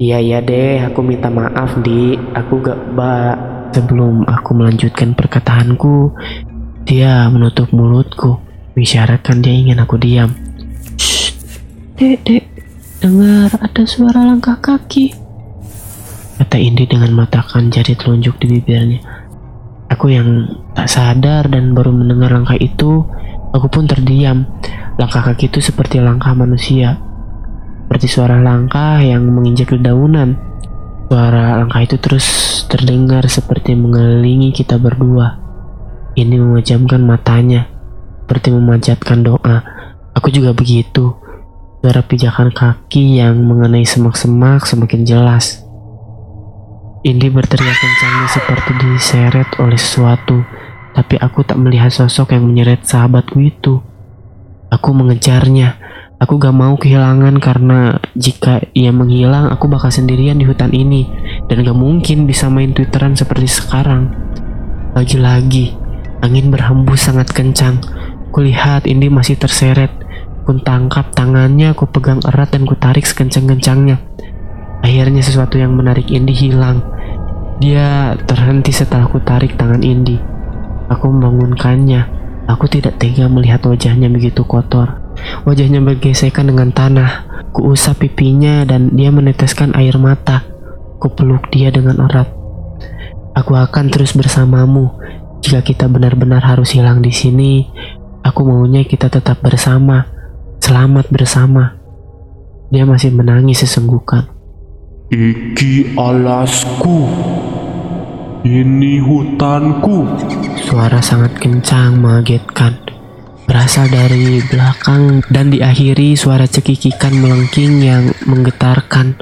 Iya iya deh aku minta maaf di aku gak ba Sebelum aku melanjutkan perkataanku, dia menutup mulutku, mengisyaratkan dia ingin aku diam. Shh, dek, dek. Dengar ada suara langkah kaki. Kata Indi dengan meletakkan jari telunjuk di bibirnya. Aku yang tak sadar dan baru mendengar langkah itu, aku pun terdiam. Langkah kaki itu seperti langkah manusia. Seperti suara langkah yang menginjak dedaunan. Suara langkah itu terus terdengar seperti mengelilingi kita berdua. Ini memejamkan matanya, seperti memanjatkan doa. Aku juga begitu. Suara pijakan kaki yang mengenai semak-semak semakin jelas. Indi berteriak kencangnya seperti diseret oleh sesuatu, tapi aku tak melihat sosok yang menyeret sahabatku itu. Aku mengejarnya. Aku gak mau kehilangan karena jika ia menghilang, aku bakal sendirian di hutan ini dan gak mungkin bisa main twitteran seperti sekarang. Lagi-lagi, angin berhembus sangat kencang. Kulihat Indi masih terseret. Ku tangkap tangannya, aku pegang erat dan ku tarik sekencang-kencangnya. Akhirnya sesuatu yang menarik Indi hilang. Dia terhenti setelah ku tarik tangan Indi. Aku membangunkannya. Aku tidak tega melihat wajahnya begitu kotor. Wajahnya bergesekan dengan tanah. Kuusap pipinya dan dia meneteskan air mata. Kupeluk dia dengan erat. Aku akan terus bersamamu. Jika kita benar-benar harus hilang di sini, aku maunya kita tetap bersama. Selamat bersama. Dia masih menangis sesenggukan. Iki alasku. Ini hutanku. Suara sangat kencang mengagetkan. Berasal dari belakang dan diakhiri suara cekikikan melengking yang menggetarkan.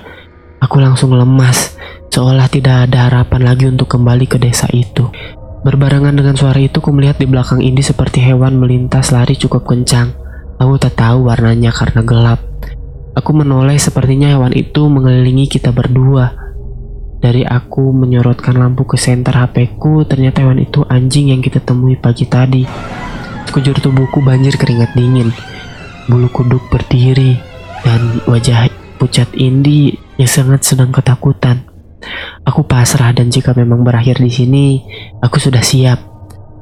Aku langsung lemas, seolah tidak ada harapan lagi untuk kembali ke desa itu. Berbarengan dengan suara itu, ku melihat di belakang Indi seperti hewan melintas lari cukup kencang. Aku tak tahu warnanya karena gelap. Aku menoleh sepertinya hewan itu mengelilingi kita berdua. Dari aku menyorotkan lampu ke senter HP-ku, ternyata hewan itu anjing yang kita temui pagi tadi. Sekujur tubuhku banjir keringat dingin. Bulu kuduk berdiri dan wajah pucat Indi yang sangat sedang ketakutan. Aku pasrah dan jika memang berakhir di sini, aku sudah siap.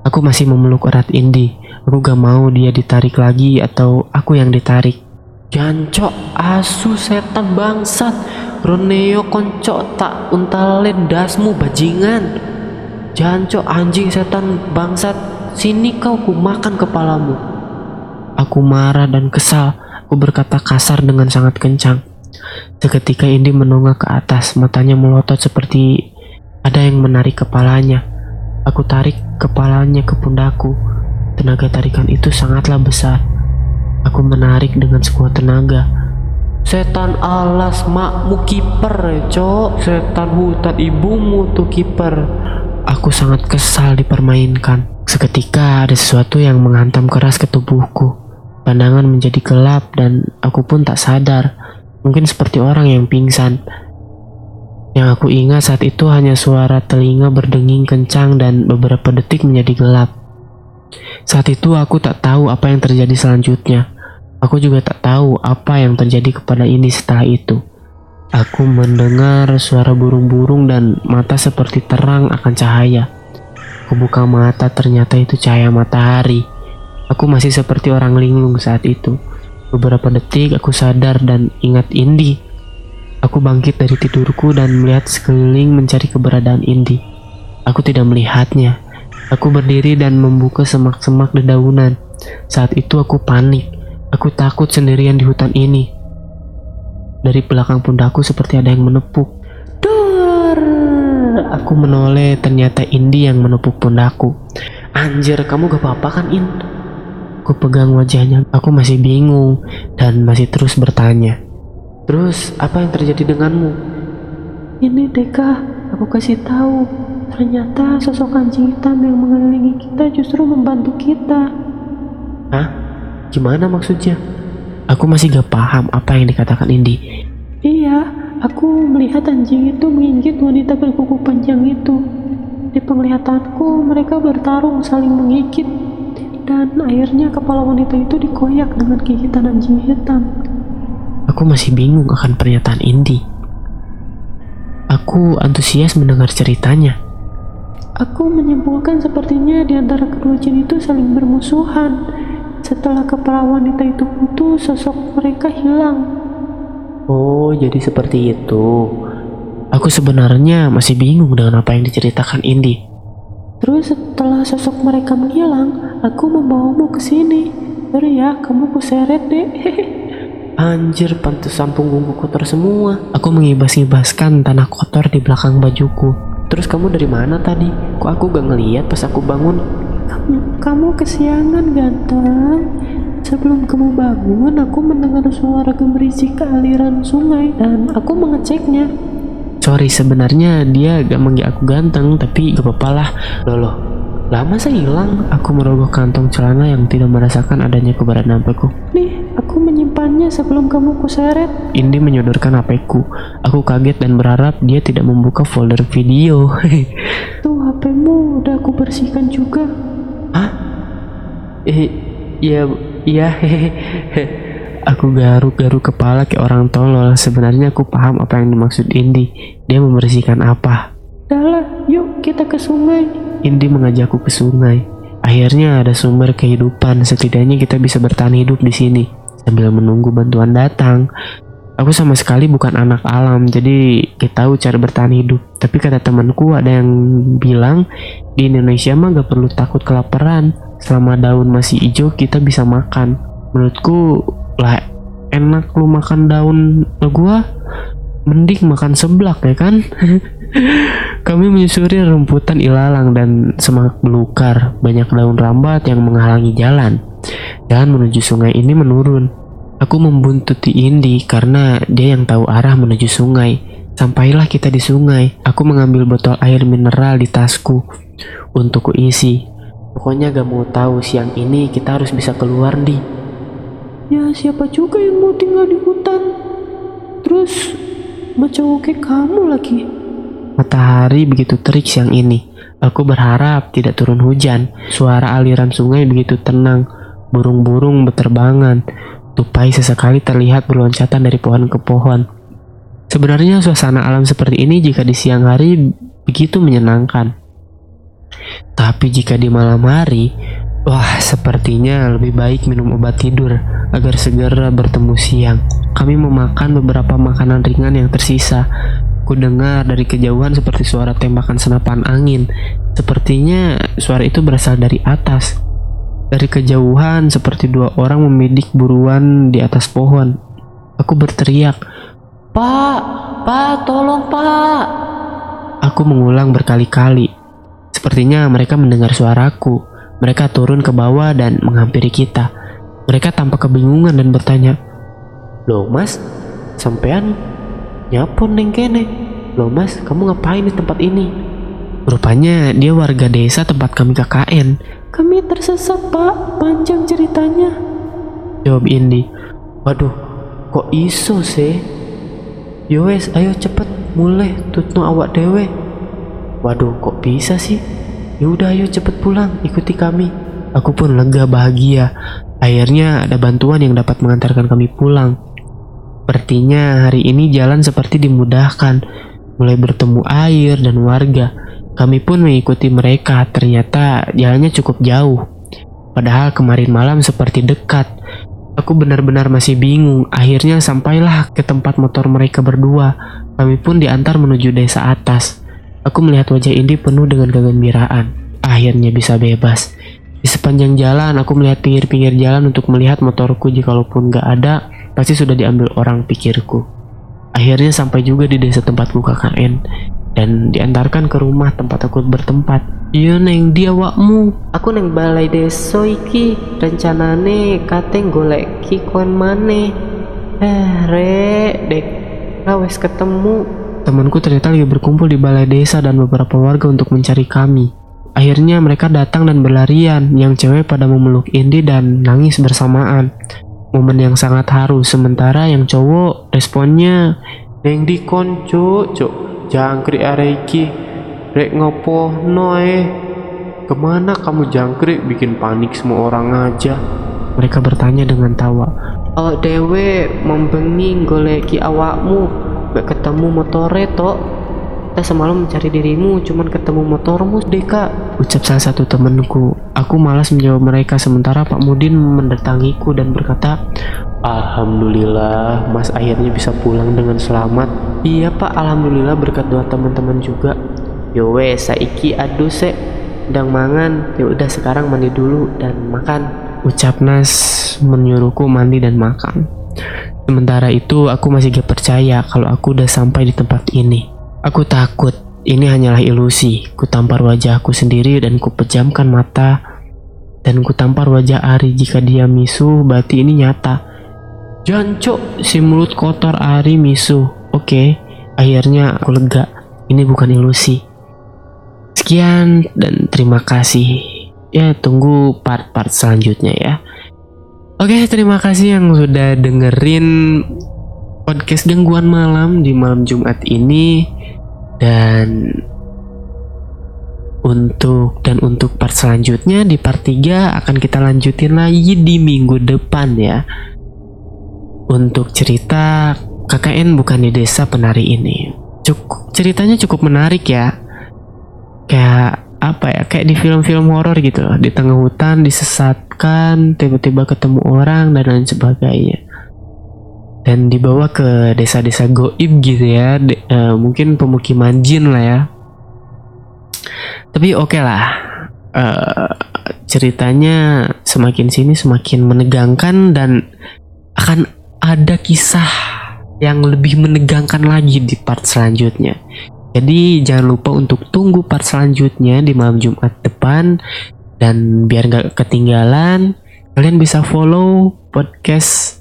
Aku masih memeluk erat Indi. Aku gak mau dia ditarik lagi atau aku yang ditarik. Jancok asu setan bangsat Roneo konco tak untalen dasmu bajingan Jancok anjing setan bangsat Sini kau ku makan kepalamu Aku marah dan kesal. Aku berkata kasar dengan sangat kencang. Seketika Indi menongak ke atas, matanya melotot seperti ada yang menarik kepalanya. Aku tarik kepalanya ke pundakku. Tenaga tarikan itu sangatlah besar. Aku menarik dengan sekuat tenaga. Setan alas makmu kiper cok Setan hutan ibumu tuh kiper Aku sangat kesal dipermainkan. Seketika ada sesuatu yang menghantam keras ke tubuhku. Pandangan menjadi gelap dan aku pun tak sadar. Mungkin seperti orang yang pingsan. Yang aku ingat saat itu hanya suara telinga berdenging kencang dan beberapa detik menjadi gelap. Saat itu aku tak tahu apa yang terjadi selanjutnya. Aku juga tak tahu apa yang terjadi kepada ini setelah itu. Aku mendengar suara burung-burung dan mata seperti terang akan cahaya. Aku buka mata ternyata itu cahaya matahari. Aku masih seperti orang linglung saat itu. Beberapa detik aku sadar dan ingat Indi. Aku bangkit dari tidurku dan melihat sekeliling mencari keberadaan Indi. Aku tidak melihatnya. Aku berdiri dan membuka semak-semak dedaunan. Saat itu aku panik. Aku takut sendirian di hutan ini. Dari belakang pundakku seperti ada yang menepuk. Dor! Aku menoleh, ternyata Indi yang menepuk pundakku. Anjir, kamu gak apa-apa kan, In? Aku pegang wajahnya. Aku masih bingung dan masih terus bertanya. Terus, apa yang terjadi denganmu? Ini Deka, aku kasih tahu. Ternyata sosok anjing hitam yang mengelilingi kita justru membantu kita. Hah? Gimana maksudnya? Aku masih gak paham apa yang dikatakan Indi. Iya, aku melihat anjing itu menggigit wanita berkuku panjang itu. Di penglihatanku, mereka bertarung saling menggigit. Dan akhirnya kepala wanita itu dikoyak dengan gigitan anjing hitam. Aku masih bingung akan pernyataan Indi. Aku antusias mendengar ceritanya. Aku menyimpulkan sepertinya di antara kedua jin itu saling bermusuhan. Setelah kepala wanita itu putus, sosok mereka hilang. Oh, jadi seperti itu. Aku sebenarnya masih bingung dengan apa yang diceritakan Indi. Terus setelah sosok mereka menghilang, aku membawamu ke sini. Sorry ya, kamu kuseret deh. Anjir, pantesan punggungku kotor semua. Aku mengibas-ngibaskan tanah kotor di belakang bajuku. Terus kamu dari mana tadi? Kok aku gak ngeliat pas aku bangun? kamu, kamu kesiangan ganteng. Sebelum kamu bangun, aku mendengar suara gemerisik ke aliran sungai dan aku mengeceknya. Sorry, sebenarnya dia gak manggil aku ganteng, tapi gak apa-apa lah. Loh, loh, lama saya hilang. Aku merogoh kantong celana yang tidak merasakan adanya keberadaan HP-ku. Nih, aku menyimpannya sebelum kamu kuseret. Indi menyodorkan HP-ku. Aku kaget dan berharap dia tidak membuka folder video. Tuh, HP-mu udah aku bersihkan juga. Hah? Eh, ya, ya, hehehe. Aku garuk-garuk kepala kayak orang tolol. Sebenarnya aku paham apa yang dimaksud Indi. Dia membersihkan apa. Dahlah, yuk kita ke sungai. Indi mengajakku ke sungai. Akhirnya ada sumber kehidupan. Setidaknya kita bisa bertahan hidup di sini sambil menunggu bantuan datang. Aku sama sekali bukan anak alam, jadi kita tahu cara bertahan hidup. Tapi kata temanku ada yang bilang di Indonesia mah gak perlu takut kelaparan. Selama daun masih hijau kita bisa makan. Menurutku lah enak lu makan daun gua mending makan seblak ya kan kami menyusuri rumputan ilalang dan semak belukar banyak daun rambat yang menghalangi jalan jalan menuju sungai ini menurun aku membuntuti Indi karena dia yang tahu arah menuju sungai sampailah kita di sungai aku mengambil botol air mineral di tasku untuk kuisi Pokoknya gak mau tahu siang ini kita harus bisa keluar di. Ya, siapa juga yang mau tinggal di hutan? Terus, macam kayak kamu lagi. Matahari begitu terik siang ini. Aku berharap tidak turun hujan. Suara aliran sungai begitu tenang. Burung-burung berterbangan. Tupai sesekali terlihat berloncatan dari pohon ke pohon. Sebenarnya suasana alam seperti ini jika di siang hari begitu menyenangkan. Tapi jika di malam hari, wah sepertinya lebih baik minum obat tidur agar segera bertemu siang. Kami memakan beberapa makanan ringan yang tersisa. Ku dengar dari kejauhan seperti suara tembakan senapan angin. Sepertinya suara itu berasal dari atas. Dari kejauhan seperti dua orang memidik buruan di atas pohon. Aku berteriak, Pak, Pak, tolong Pak. Aku mengulang berkali-kali. Sepertinya mereka mendengar suaraku. Mereka turun ke bawah dan menghampiri kita. Mereka tampak kebingungan dan bertanya, Loh mas, sampean nyapon neng kene. Loh mas, kamu ngapain di tempat ini? rupanya dia warga desa tempat kami KKN. Kami tersesat, Pak. Panjang ceritanya. Jawab Indi. Waduh, kok iso sih? Yowes, ayo cepet mulai tutno awak dewe. Waduh, kok bisa sih? Yaudah ayo cepet pulang, ikuti kami. Aku pun lega bahagia. Akhirnya ada bantuan yang dapat mengantarkan kami pulang. Sepertinya hari ini jalan seperti dimudahkan. Mulai bertemu air dan warga. Kami pun mengikuti mereka. Ternyata jalannya cukup jauh. Padahal kemarin malam seperti dekat. Aku benar-benar masih bingung. Akhirnya sampailah ke tempat motor mereka berdua. Kami pun diantar menuju desa atas. Aku melihat wajah Indi penuh dengan kegembiraan. Akhirnya bisa bebas. Di sepanjang jalan, aku melihat pinggir-pinggir jalan untuk melihat motorku. Jikalaupun gak ada, pasti sudah diambil orang pikirku. Akhirnya sampai juga di desa tempatku KKN dan diantarkan ke rumah tempat aku bertempat. Iya neng dia wakmu. Aku neng balai desa iki rencanane kateng golek ki koin mane. Eh rek dek wes ketemu. Temanku ternyata lagi berkumpul di balai desa dan beberapa warga untuk mencari kami. Akhirnya mereka datang dan berlarian, yang cewek pada memeluk Indi dan nangis bersamaan. Momen yang sangat haru, sementara yang cowok responnya, Neng di konco, cok, jangkrik areki. Rek ngopo noe. Ke mana kamu jangkrik bikin panik semua orang aja. mereka bertanya dengan tawa. Oh dewe membengi goleki awakmu. Gak ketemu motore tok. Kita semalam mencari dirimu, cuman ketemu motormu deka. Ucap salah satu temanku. Aku malas menjawab mereka sementara Pak Mudin mendatangiku dan berkata, Alhamdulillah, Mas akhirnya bisa pulang dengan selamat. Iya pak, alhamdulillah berkat doa teman-teman juga. Yo wes, saiki aduh se, sedang mangan. Ya udah sekarang mandi dulu dan makan. Ucap Nas menyuruhku mandi dan makan. Sementara itu aku masih gak percaya kalau aku udah sampai di tempat ini. Aku takut ini hanyalah ilusi. Ku tampar wajahku sendiri dan ku pejamkan mata dan ku tampar wajah Ari jika dia misu berarti ini nyata. Jancok si mulut kotor Ari misu. Oke, akhirnya aku lega. Ini bukan ilusi. Sekian dan terima kasih. Ya, tunggu part-part selanjutnya ya. Oke, terima kasih yang sudah dengerin podcast gangguan malam di malam Jumat ini dan untuk dan untuk part selanjutnya di part 3 akan kita lanjutin lagi di minggu depan ya. Untuk cerita KKN bukan di desa penari ini. Cukup ceritanya cukup menarik ya. Kayak apa ya? Kayak di film-film horor gitu. Di tengah hutan disesatkan, tiba-tiba ketemu orang dan lain sebagainya. Dan dibawa ke desa-desa goib gitu ya. De- eh, mungkin pemukiman jin lah ya. Tapi oke lah. Eh, ceritanya semakin sini semakin menegangkan dan akan ada kisah yang lebih menegangkan lagi di part selanjutnya. Jadi jangan lupa untuk tunggu part selanjutnya di malam Jumat depan dan biar nggak ketinggalan kalian bisa follow podcast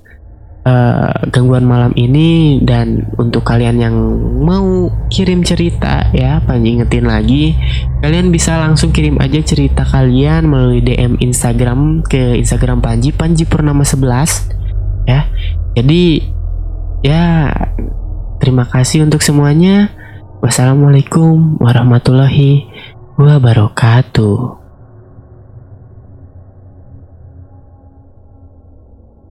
eh, gangguan malam ini dan untuk kalian yang mau kirim cerita ya Panji ingetin lagi kalian bisa langsung kirim aja cerita kalian melalui DM Instagram ke Instagram Panji Panji Purnama 11 ya. Jadi ya terima kasih untuk semuanya. Wassalamualaikum warahmatullahi wabarakatuh